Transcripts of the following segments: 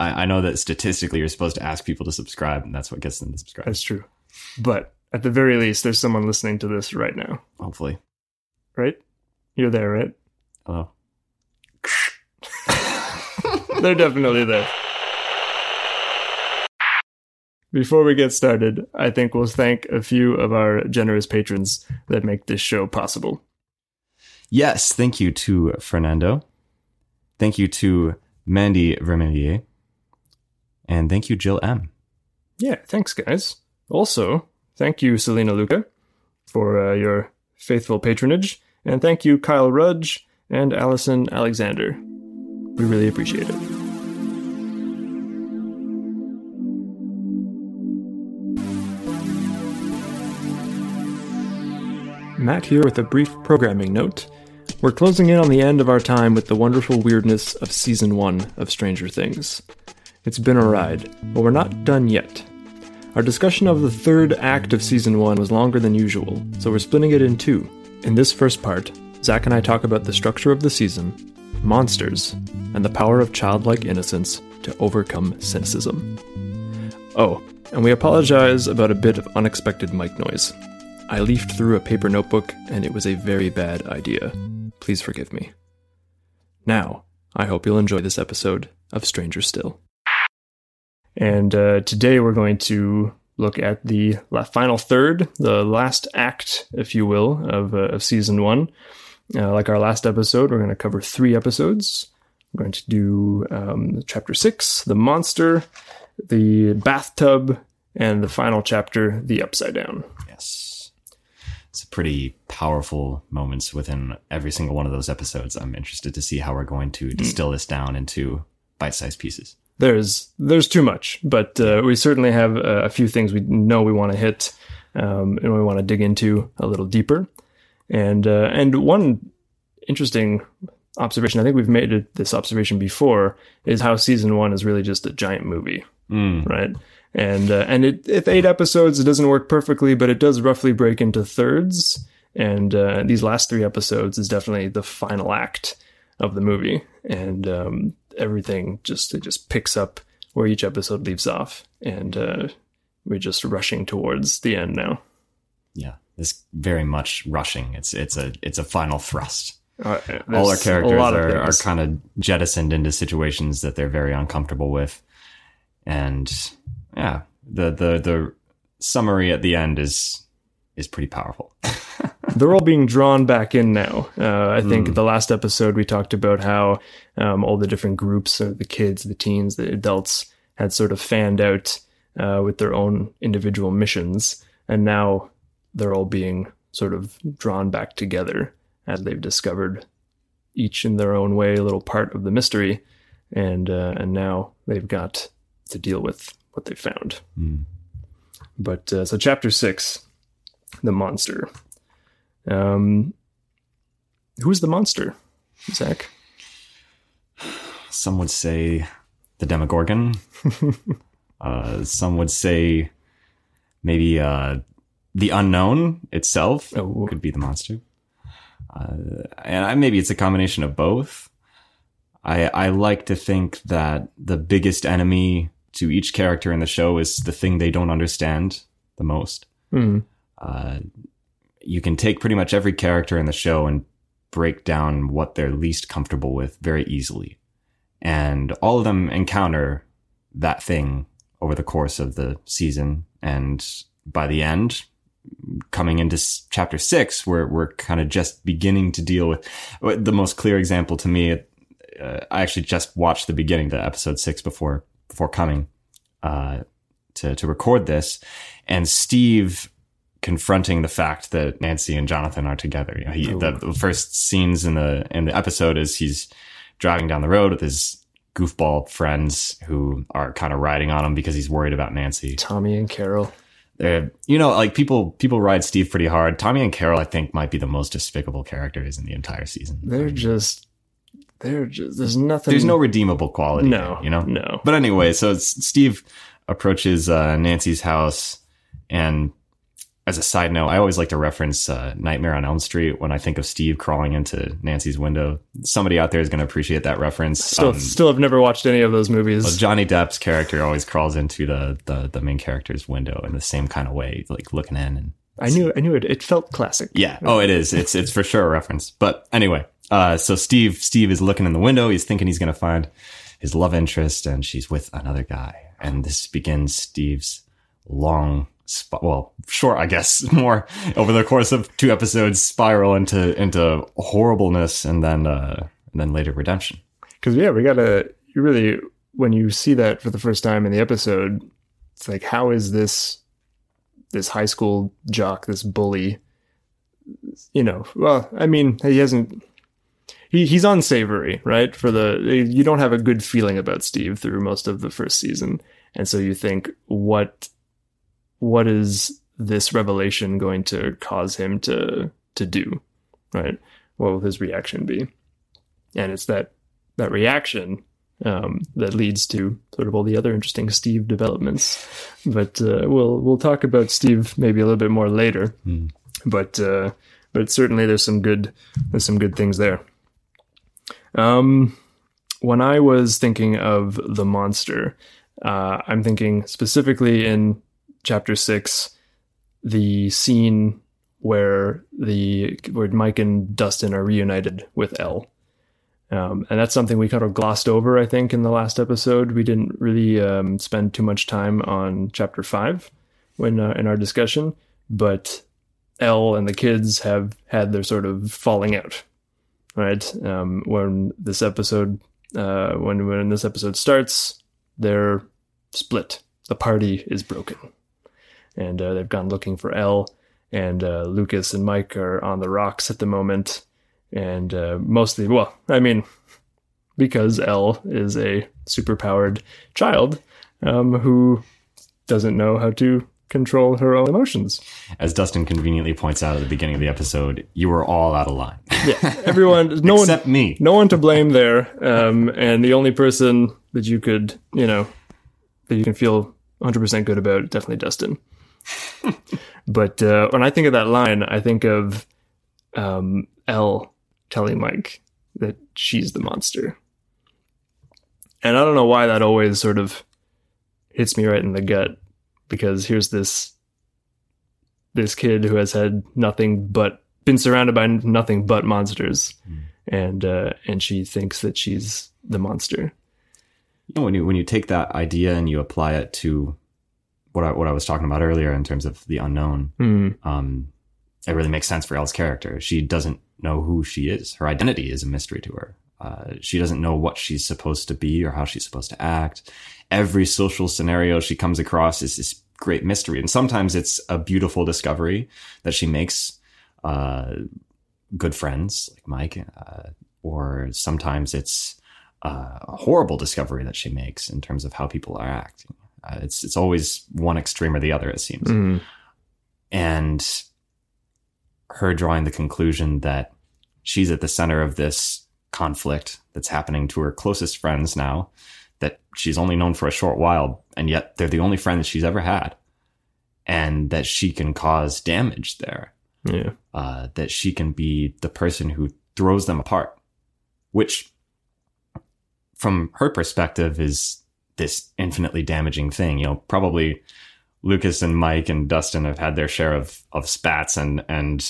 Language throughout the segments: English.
I, I know that statistically you're supposed to ask people to subscribe, and that's what gets them to subscribe. That's true. But at the very least, there's someone listening to this right now, Hopefully. right? You're there, right? Hello. They're definitely there. Before we get started, I think we'll thank a few of our generous patrons that make this show possible. Yes, thank you to Fernando. Thank you to Mandy Vermelier. And thank you, Jill M. Yeah, thanks, guys. Also, thank you, Selena Luca, for uh, your faithful patronage. And thank you, Kyle Rudge and Allison Alexander. We really appreciate it. Matt here with a brief programming note. We're closing in on the end of our time with the wonderful weirdness of season one of Stranger Things. It's been a ride, but we're not done yet. Our discussion of the third act of season one was longer than usual, so we're splitting it in two. In this first part, Zach and I talk about the structure of the season, monsters, and the power of childlike innocence to overcome cynicism. Oh, and we apologize about a bit of unexpected mic noise. I leafed through a paper notebook, and it was a very bad idea. Please forgive me. Now, I hope you'll enjoy this episode of Stranger Still. And uh, today we're going to look at the la- final third, the last act, if you will, of, uh, of season one. Uh, like our last episode, we're going to cover three episodes. We're going to do um, chapter six, the monster, the bathtub, and the final chapter, the upside down. Yes. It's a pretty powerful moments within every single one of those episodes. I'm interested to see how we're going to distill this down into bite-sized pieces. There's there's too much, but uh, we certainly have a few things we know we want to hit, um, and we want to dig into a little deeper. And uh, and one interesting observation, I think we've made it, this observation before, is how season one is really just a giant movie, Mm. right? And uh, and it, if eight episodes, it doesn't work perfectly, but it does roughly break into thirds. And uh, these last three episodes is definitely the final act of the movie, and um, everything just it just picks up where each episode leaves off, and uh, we're just rushing towards the end now. Yeah, it's very much rushing. It's it's a it's a final thrust. Uh, All our characters are, are kind of jettisoned into situations that they're very uncomfortable with, and yeah, the the the summary at the end is is pretty powerful. they're all being drawn back in now. Uh, I think the last episode we talked about how um, all the different groups, uh, the kids, the teens, the adults, had sort of fanned out uh, with their own individual missions, and now they're all being sort of drawn back together as they've discovered each in their own way a little part of the mystery, and uh, and now they've got to deal with what they found. Mm. But uh, so chapter six, the monster. Um, who's the monster, Zach? Some would say the Demogorgon. uh, some would say maybe uh, the unknown itself Oh. could be the monster. Uh, and I, maybe it's a combination of both. I I like to think that the biggest enemy to each character in the show is the thing they don't understand the most. Hmm. Uh, you can take pretty much every character in the show and break down what they're least comfortable with very easily. And all of them encounter that thing over the course of the season. And by the end, coming into chapter six, we're, we're kind of just beginning to deal with the most clear example to me. Uh, I actually just watched the beginning to episode six before, before coming, uh, to, to record this. And Steve confronting the fact that Nancy and Jonathan are together. You know, he, the, the first scenes in the in the episode is he's driving down the road with his goofball friends who are kind of riding on him because he's worried about Nancy. Tommy and Carol. They're, you know, like people people ride Steve pretty hard. Tommy and Carol, I think, might be the most despicable characters in the entire season. They're just. They're just. There's nothing. There's no redeemable quality. No. there, you know. No. But anyway, so Steve approaches uh, Nancy's house and as a side note, I always like to reference uh, Nightmare on Elm Street when I think of Steve crawling into Nancy's window. Somebody out there is going to appreciate that reference. Still, Um, still have never watched any of those movies. well, Johnny Depp's character always crawls into the, the the main character's window in the same kind of way, like looking in and I knew, I knew it. It felt classic. yeah. Oh, it is. It's it's for sure a reference. But anyway, uh, so Steve Steve is looking in the window. He's thinking he's going to find his love interest, and she's with another guy. And this begins Steve's long, well, short, I guess, more over the course of two episodes, spiral into into horribleness, and then uh, and then later redemption. Because yeah, we gotta. You really, when you see that for the first time in the episode, it's like, how is this this high school jock, this bully? You know, well, I mean, he hasn't. He he's unsavory, right? For the you don't have a good feeling about Steve through most of the first season, and so you think, what what is this revelation going to cause him to to do, right? What will his reaction be? And it's that that reaction um, that leads to sort of all the other interesting Steve developments. But uh, we'll we'll talk about Steve maybe a little bit more later. Hmm. But uh, but certainly there's some good there's some good things there. Um, when I was thinking of the monster, uh, I'm thinking specifically in chapter six, the scene where the where Mike and Dustin are reunited with El. Um, and that's something we kind of glossed over, I think, in the last episode. We didn't really um, spend too much time on chapter five when uh, in our discussion, but El and the kids have had their sort of falling out, right? Um, when this episode, uh, when when this episode starts, they're split. The party is broken, and uh, they've gone looking for El. And uh, Lucas and Mike are on the rocks at the moment and uh, mostly, well, I mean, because El is a superpowered child um, who doesn't know how to control her own emotions. As Dustin conveniently points out at the beginning of the episode, you were all out of line, Yeah, everyone, no one, except me. no one to blame there, um, and the only person that you could, you know, that you can feel 100% good about, definitely Dustin. but uh, when I think of that line, I think of um, El telling Mike that she's the monster. And I don't know why that always sort of hits me right in the gut because here's this this kid who has had nothing but been surrounded by nothing but monsters and uh, and she thinks that she's the monster. you know when you when you take that idea and you apply it to what I what I was talking about earlier in terms of the unknown, Hmm. um, it really makes sense for El's character. She doesn't know who she is. Her identity is a mystery to her. Uh, she doesn't know what she's supposed to be or how she's supposed to act. Every social scenario she comes across is this great mystery, and sometimes it's a beautiful discovery that she makes. Uh, good friends like Mike, uh, or sometimes it's uh, a horrible discovery that she makes in terms of how people are acting. Uh, it's it's always one extreme or the other. It seems, Hmm. and her drawing the conclusion that she's at the center of this conflict that's happening to her closest friends now that she's only known for a short while and yet they're the only friend that she's ever had and that she can cause damage there Yeah. uh, that she can be the person who throws them apart, which, from her perspective, is this infinitely damaging thing. You know, probably Lucas and Mike and Dustin have had their share of of spats and and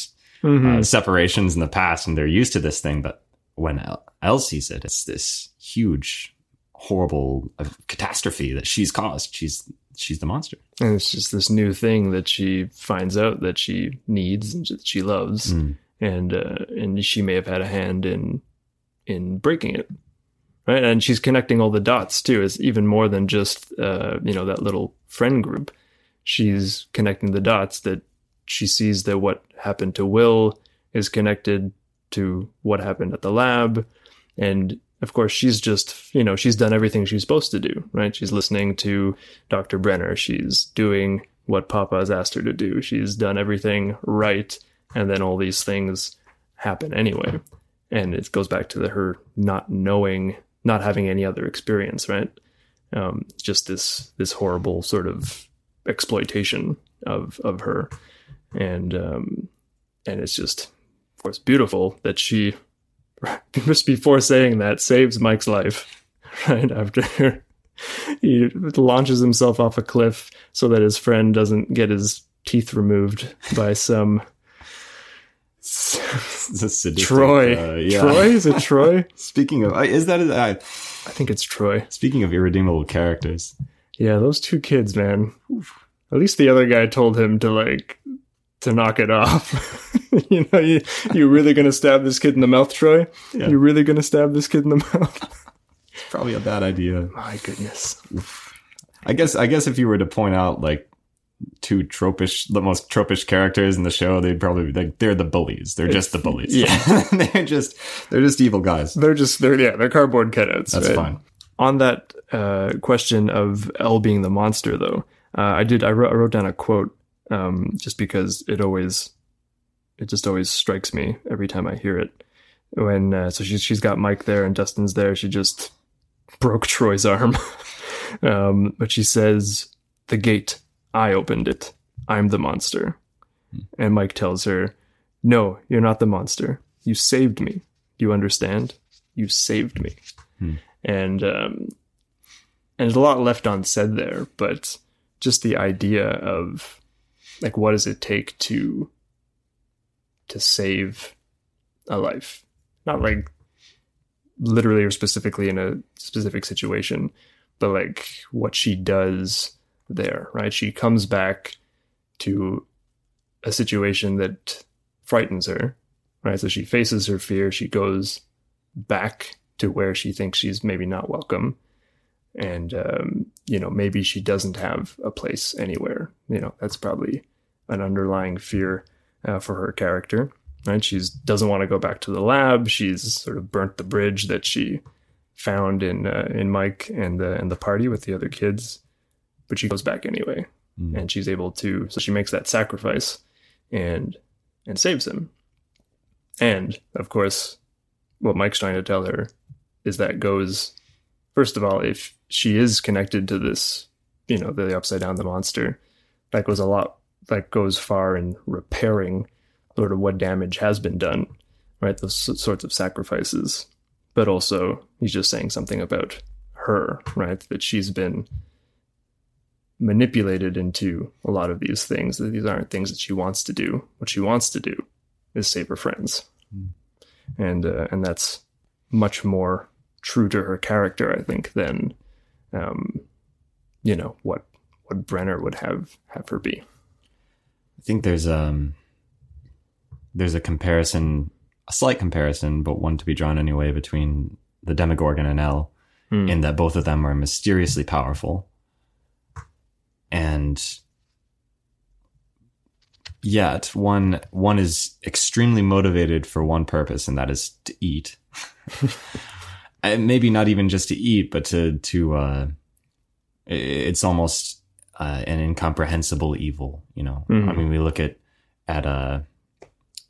Mhm. uh, separations in the past, and they're used to this thing. But when El- Elle sees it, it's this huge, horrible uh, catastrophe that she's caused. She's she's the monster. and it's just this new thing that she finds out that she needs and that she loves, Mm. and uh, and she may have had a hand in in breaking it, right? And she's connecting all the dots too. It's even more than just uh, you know that little friend group. She's connecting the dots that she sees that what happened to Will is connected to what happened at the lab, and of course she's just you know she's done everything she's supposed to do, right? She's listening to Dr. Brenner. She's doing what Papa has asked her to do. She's done everything right, and then all these things happen anyway. And it goes back to the her not knowing, not having any other experience, right? Um, just this this horrible sort of exploitation of of her, and um, and it's just, of course, beautiful that she just before saying that saves Mike's life right after he launches himself off a cliff so that his friend doesn't get his teeth removed by some Sadistic, Troy. uh, yeah. Troy is it Troy? Speaking of, is that I, I think it's Troy. speaking of irredeemable characters? Yeah, those two kids, man. At least the other guy told him to like to knock it off. you know, you you really gonna stab this kid in the mouth, Troy? Yeah. You really gonna stab this kid in the mouth? It's probably a bad idea. My goodness. I guess. I guess if you were to point out like two tropish, the most tropish characters in the show, they'd probably be like they're the bullies. They're just the bullies. yeah. they're just they're just evil guys. They're just they're yeah, they're cardboard cutouts. That's right? fine. On that uh, question of El being the monster, though, uh, I did I wrote, I wrote down a quote um, just because it always it just always strikes me every time I hear it. When uh, so she's she's got Mike there and Dustin's there, she just broke Troy's arm, um, but she says, "The gate, I opened it. I'm the monster." And Mike tells her, "No, you're not the monster. You saved me. You understand? You saved me." and um, and there's a lot left unsaid there, but just the idea of like what does it take to to save a life, not like literally or specifically in a specific situation, but like what she does there, right? She comes back to a situation that frightens her, right? So she faces her fear, she goes back to where she thinks she's maybe not welcome. And um, you know maybe she doesn't have a place anywhere. You know that's probably an underlying fear uh, for her character right? She doesn't want to go back to the lab. She's sort of burnt the bridge that she found in uh, in mike and the and the party with the other kids but she goes back anyway. Mm. And she's able to so she makes that sacrifice and and saves him. And of course what mike's trying to tell her is that goes first of all if she is connected to this you know the upside down the monster that goes a lot that goes far in repairing sort of what damage has been done right? Those sorts of sacrifices. But also he's just saying something about her right? That she's been manipulated into a lot of these things. That these aren't things that she wants to do. What she wants to do is save her friends. And uh, and that's much more true to her character, I think, than um, you know what what Brenner would have have her be. I think there's um there's a comparison, a slight comparison, but one to be drawn anyway between the Demogorgon and El, Hmm. in that both of them are mysteriously powerful, and yet one one is extremely motivated for one purpose, and that is to eat. and maybe not even just to eat, but to to uh, it's almost uh, an incomprehensible evil. You know, I Mhm. mean, we look at at uh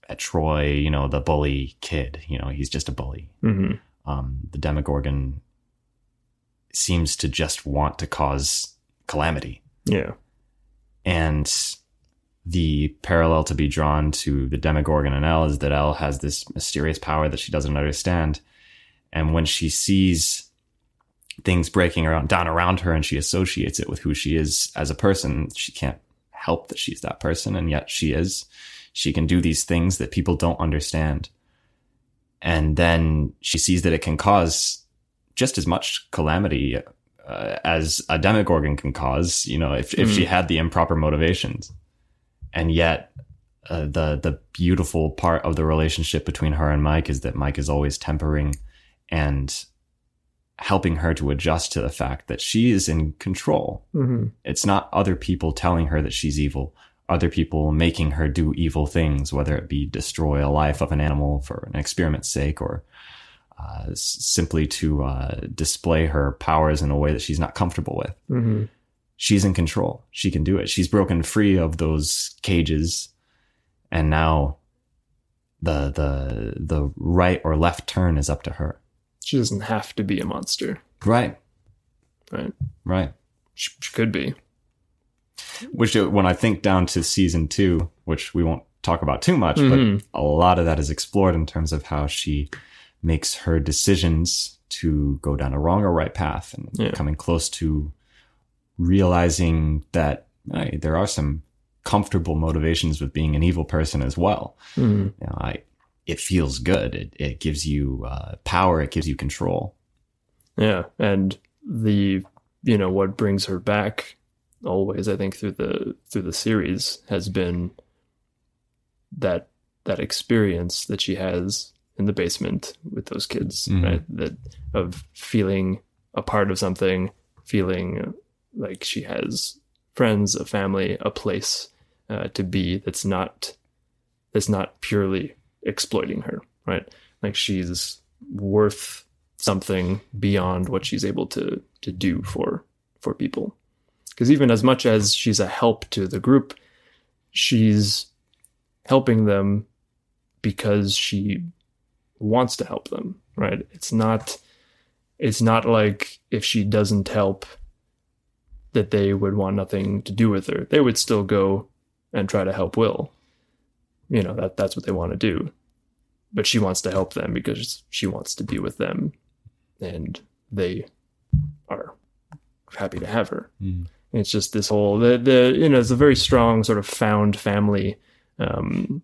at Troy, you know, the bully kid. You know, he's just a bully. hmm Um, the Demogorgon seems to just want to cause calamity, Yeah. and the parallel to be drawn to the Demogorgon and El is that El has this mysterious power that she doesn't understand. And when she sees things breaking around down around her and she associates it with who she is as a person, she can't help that she's that person. And yet she is. She can do these things that people don't understand. And then she sees that it can cause just as much calamity uh, as a demogorgon can cause, you know, if, if she had the improper motivations. And yet, uh, the the beautiful part of the relationship between her and Mike is that Mike is always tempering and helping her to adjust to the fact that she is in control. hmm It's not other people telling her that she's evil, other people making her do evil things, whether it be destroy a life of an animal for an experiment's sake or uh, simply to uh, display her powers in a way that she's not comfortable with hmm she's in control. She can do it. She's broken free of those cages, and now the the the right or left turn is up to her. She doesn't have to be a monster, Right, right? right. She, she could be. Which uh, when I think down to season two, which we won't talk about too much, Mhm. but a lot of that is explored in terms of how she makes her decisions to go down a wrong or right path and Yeah. coming close to realizing that hey, there are some comfortable motivations with being an evil person as well. Mhm. You know, I, it feels good. It, it gives you uh, power. It gives you control. Yeah, and the you know what brings her back always, I think through the through the series has been that that experience that she has in the basement with those kids, Mhm. right? That of feeling a part of something, feeling like she has friends, a family, a place uh, to be that's not that's not purely exploiting her, right? Like she's worth something beyond what she's able to to do for for people. Because even as much as she's a help to the group, she's helping them because she wants to help them, right? It's not it's not like if she doesn't help that they would want nothing to do with her. They would still go and try to help Will. You know, that that's what they want to do. But she wants to help them because she wants to be with them and they are happy to have her. It's just this whole the the you know it's a very strong sort of found family um,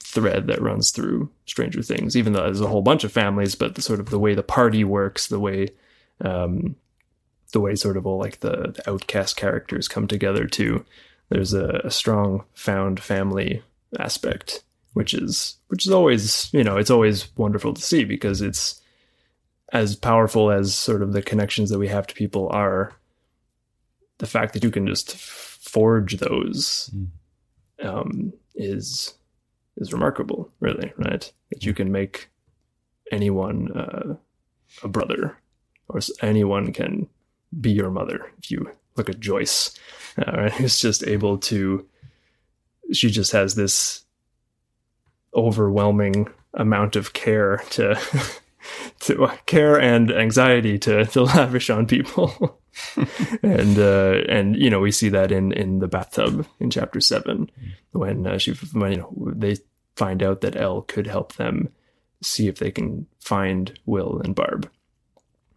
thread that runs through Stranger Things. Even though there's a whole bunch of families, but the sort of the way the party works, the way um, the way sort of all like the, the outcast characters come together too. There's a, a strong found family aspect, which is which is always you know it's always wonderful to see because it's as powerful as sort of the connections that we have to people are the fact that you can just forge those um, is is remarkable, really, right? That you can make anyone uh, a brother, or anyone can be your mother. If you look at Joyce, uh, right, who's just able to, she just has this overwhelming amount of care to to uh, care and anxiety to to lavish on people and uh and you know we see that in in the bathtub in chapter 7 when uh, she when you know they find out that El could help them see if they can find Will and Barb.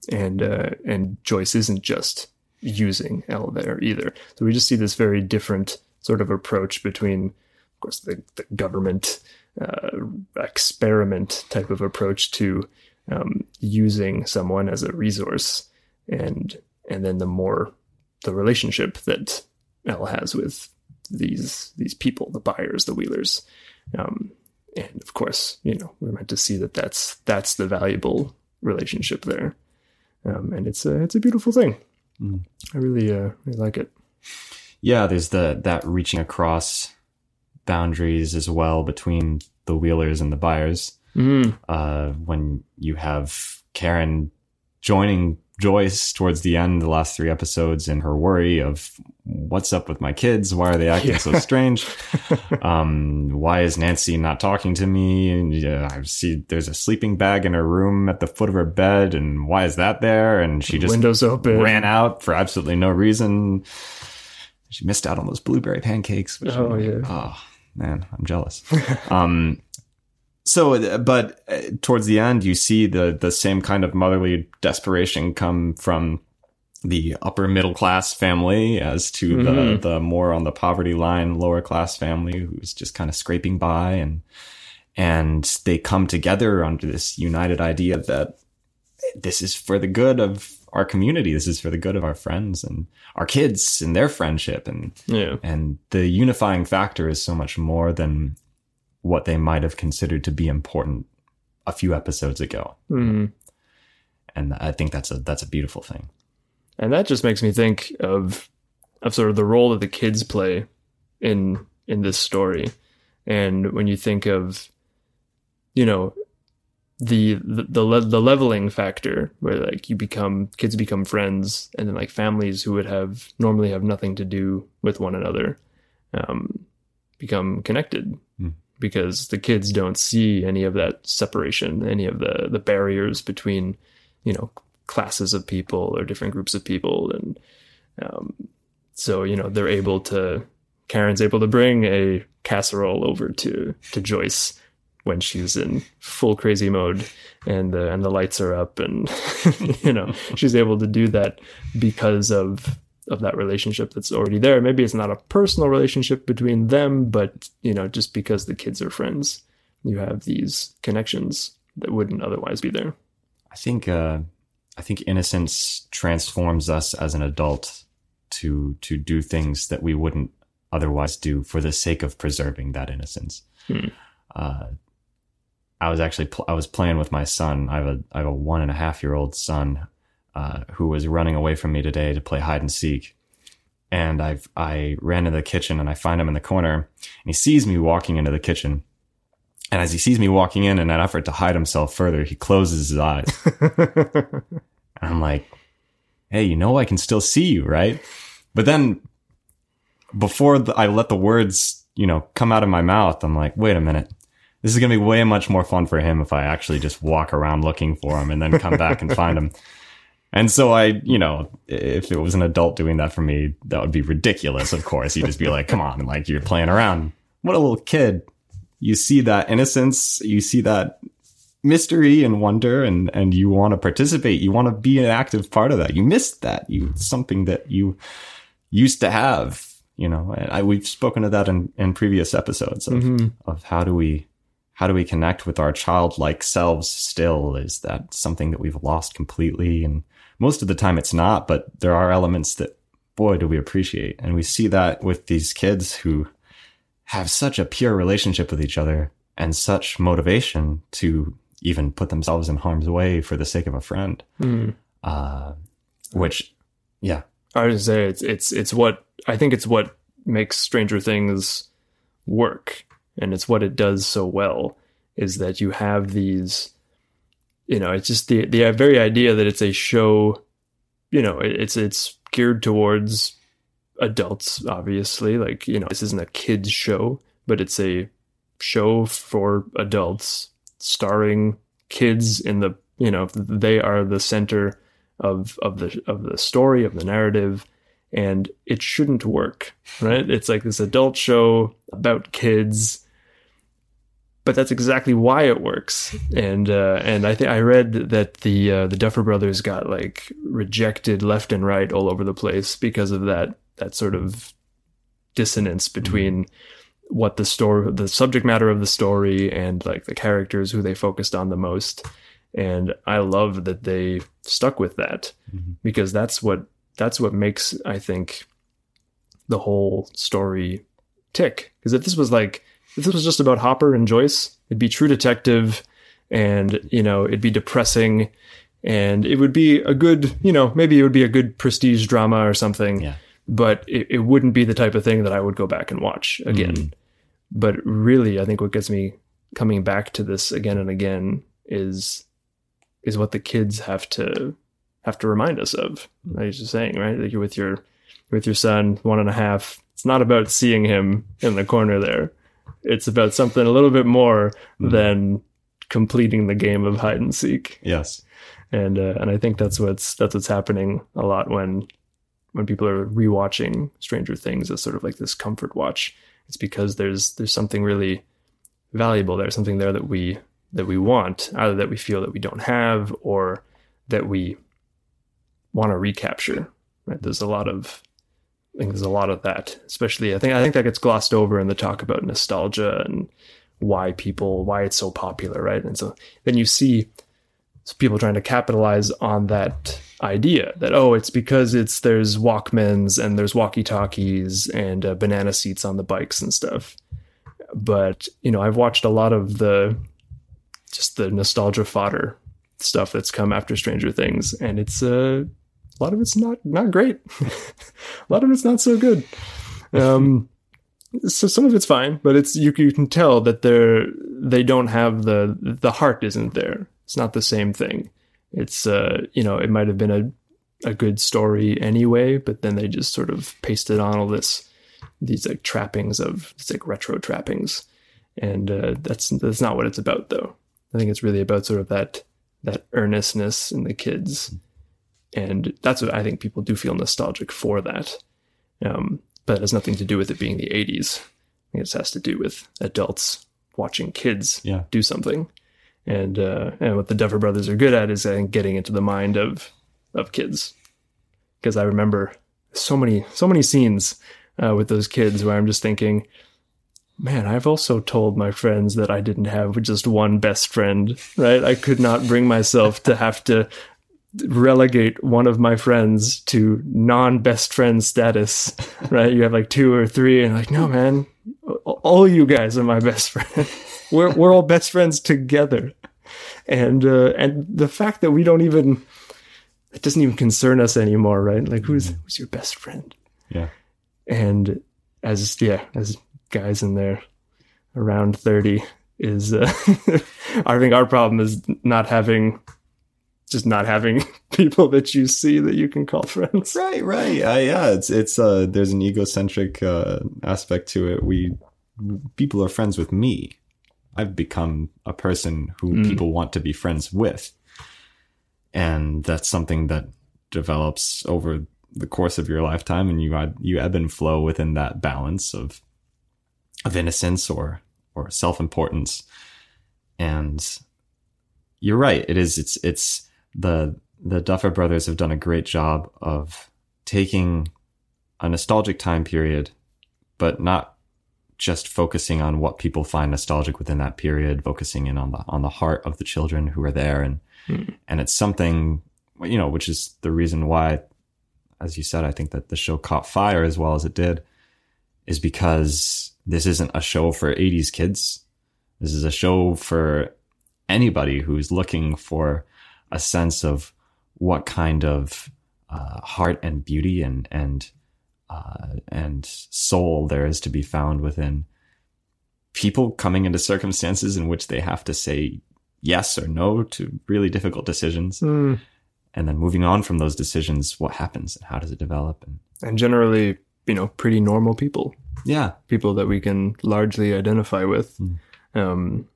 And uh and Joyce isn't just using El there either. So we just see this very different sort of approach between of course the, the government uh, experiment type of approach to um, using someone as a resource and and then the more the relationship that El has with these these people the Byers the Wheelers. Um, and of course you know we're meant to see that that's that's the valuable relationship there. Um, and it's a it's a beautiful thing. Mm. I really uh really like it. Yeah, there's the that reaching across boundaries as well between the Wheelers and the Byers. mm, Uh, when you have Karen joining Joyce towards the end, the last three episodes, and her worry of what's up with my kids? Why are they acting Yeah. so strange? um, why is Nancy not talking to me? And yeah, I see there's a sleeping bag in her room at the foot of her bed, and why is that there? And she just windows open ran out for absolutely no reason. She missed out on those blueberry pancakes. Which Oh, yeah. Oh man, I'm jealous. um, so, uh, but uh, towards the end, you see the the same kind of motherly desperation come from the upper middle class family as to the Mhm. the more on the poverty line lower class family who's just kind of scraping by and and they come together under this united idea that this is for the good of our community this is for the good of our friends and our kids and their friendship and yeah and the unifying factor is so much more than what they might have considered to be important a few episodes ago mm. and i think that's a that's a beautiful thing and that just makes me think of of sort of the role that the kids play in in this story and when you think of you know the the the, le- the leveling factor where like you become kids become friends and then like families who would have normally have nothing to do with one another um become connected. Because the kids don't see any of that separation any of the the barriers between you know classes of people or different groups of people. And um, so you know they're able to Karen's able to bring a casserole over to to Joyce when she's in full crazy mode and the and the lights are up and you know she's able to do that because of of that relationship that's already there maybe it's not a personal relationship between them but you know just because the kids are friends you have these connections that wouldn't otherwise be there I think uh, I think innocence transforms us as an adult to to do things that we wouldn't otherwise do for the sake of preserving that innocence. Hmm. Uh, I was actually pl- I was playing with my son. I have a I have a one and a half year old son uh, who was running away from me today to play hide and seek. And I I ran into the kitchen and I find him in the corner and he sees me walking into the kitchen. And as he sees me walking in in an effort to hide himself further, he closes his eyes. And I'm like, hey, you know, I can still see you, right? But then before the, I let the words, you know, come out of my mouth, I'm like, wait a minute. This is going to be way much more fun for him if I actually just walk around looking for him and then come back and find him. And so I, you know, if it was an adult doing that for me, that would be ridiculous, of course. You'd just be like, come on, like you're playing around. What a little kid. You see that innocence, you see that mystery and wonder and and you want to participate you want to be an active part of that you missed that you it's something that you used to have you know and I, we've spoken of that in in previous episodes of Mhm. of how do we how do we connect with our childlike selves still is that something that we've lost completely and most of the time it's not but there are elements that boy do we appreciate and we see that with these kids who have such a pure relationship with each other and such motivation to even put themselves in harm's way for the sake of a friend. Mm. Uh, which, yeah, I was gonna say it's it's it's what I think it's what makes Stranger Things work, and it's what it does so well is that you have these, you know, it's just the the very idea that it's a show, you know, it's it's geared towards adults, obviously. Like you know, this isn't a kids show, but it's a show for adults starring kids in the you know they are the center of of the of the story of the narrative and it shouldn't work right it's like this adult show about kids but that's exactly why it works. And uh, and I think I read that the uh, the Duffer Brothers got like rejected left and right all over the place because of that that sort of dissonance between what the story the subject matter of the story and like the characters who they focused on the most. And I love that they stuck with that Mhm. because that's what that's what makes I think the whole story tick. Because if this was like if this was just about Hopper and Joyce it'd be True Detective and you know it'd be depressing. And it would be a good you know maybe it would be a good prestige drama or something Yeah. but it, it wouldn't be the type of thing that I would go back and watch again. Mhm. but really i think what gets me coming back to this again and again is is what the kids have to have to remind us of. I you're just saying right? Like you're with your with your son one and a half. It's not about seeing him in the corner there it's about something a little bit more Mhm. than completing the game of hide and seek yes. and uh, and I think that's what's that's what's happening a lot when when people are rewatching Stranger Things as sort of like this comfort watch. It's because there's there's something really valuable there, something there that we that we want, either that we feel that we don't have or that we want to recapture. Right? There's a lot of I think there's a lot of that, especially I think I think that gets glossed over in the talk about nostalgia and why people why it's so popular, right? And so then you see people trying to capitalize on that idea that oh it's because it's there's walkmans and there's walkie talkies and uh, banana seats on the bikes and stuff but you know i've watched a lot of the just the nostalgia fodder stuff that's come after stranger things and it's uh, a lot of it's not not great. A lot of it's not so good. Um so some of it's fine but it's you, you can tell that they're they don't have the the heart isn't there. It's not the same thing. It's uh you know it might have been a a good story anyway but then they just sort of pasted on all this these like trappings of it's like retro trappings. And uh that's that's not what it's about though. I think it's really about sort of that that earnestness in the kids and that's what i think people do feel nostalgic for that um but it has nothing to do with it being the 80s. I think it has to do with adults watching kids Yeah. do something. And uh, and what the Duffer Brothers are good at is I think getting into the mind of of kids. Because I remember so many so many scenes uh, with those kids where I'm just thinking, man, I've also told my friends that I didn't have just one best friend, right? I could not bring myself to have to relegate one of my friends to non best friend status, right? You have like two or three, and like, no, man, all you guys are my best friend. We're we're all best friends together, and uh, and the fact that we don't even it doesn't even concern us anymore, right? Like, who's who's your best friend? Yeah. And as yeah, as guys in there around thirty is, uh, I think our problem is not having just not having people that you see that you can call friends. Right, right. Uh, yeah, it's it's uh there's an egocentric uh aspect to it. We people are friends with me. I've become a person who Mm. people want to be friends with. And that's something that develops over the course of your lifetime and you you ebb and flow within that balance of of innocence or or self-importance. And you're right. It is it's it's the the Duffer brothers have done a great job of taking a nostalgic time period, but not just focusing on what people find nostalgic within that period, focusing in on the on the heart of the children who are there, and Hmm. and it's something you know, which is the reason why, as you said, I think that the show caught fire as well as it did, is because this isn't a show for '80s kids. This is a show for anybody who's looking for a sense of what kind of uh, heart and beauty and and uh, and soul there is to be found within people coming into circumstances in which they have to say yes or no to really difficult decisions, Mm. and then moving on from those decisions, what happens and how does it develop? And And generally, you know, pretty normal people, yeah, people that we can largely identify with. Mm. Um,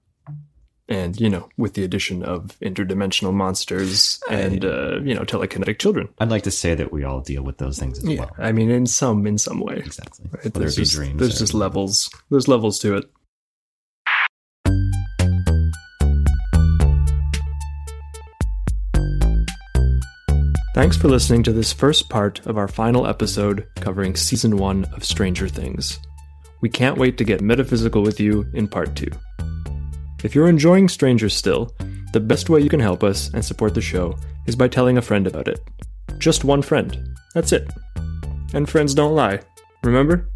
and, you know, with the addition of interdimensional monsters and, uh, you know, telekinetic children. I'd like to say that we all deal with those things as Yeah. well. I mean, in some, in some way. Exactly. Right? Whether There's it be just, dreams. there's or- just levels. There's levels to it. Thanks for listening to this first part of our final episode covering season one of Stranger Things. We can't wait to get metaphysical with you in part two. If you're enjoying Strangers still, the best way you can help us and support the show is by telling a friend about it. Just one friend. That's it. And friends don't lie. Remember?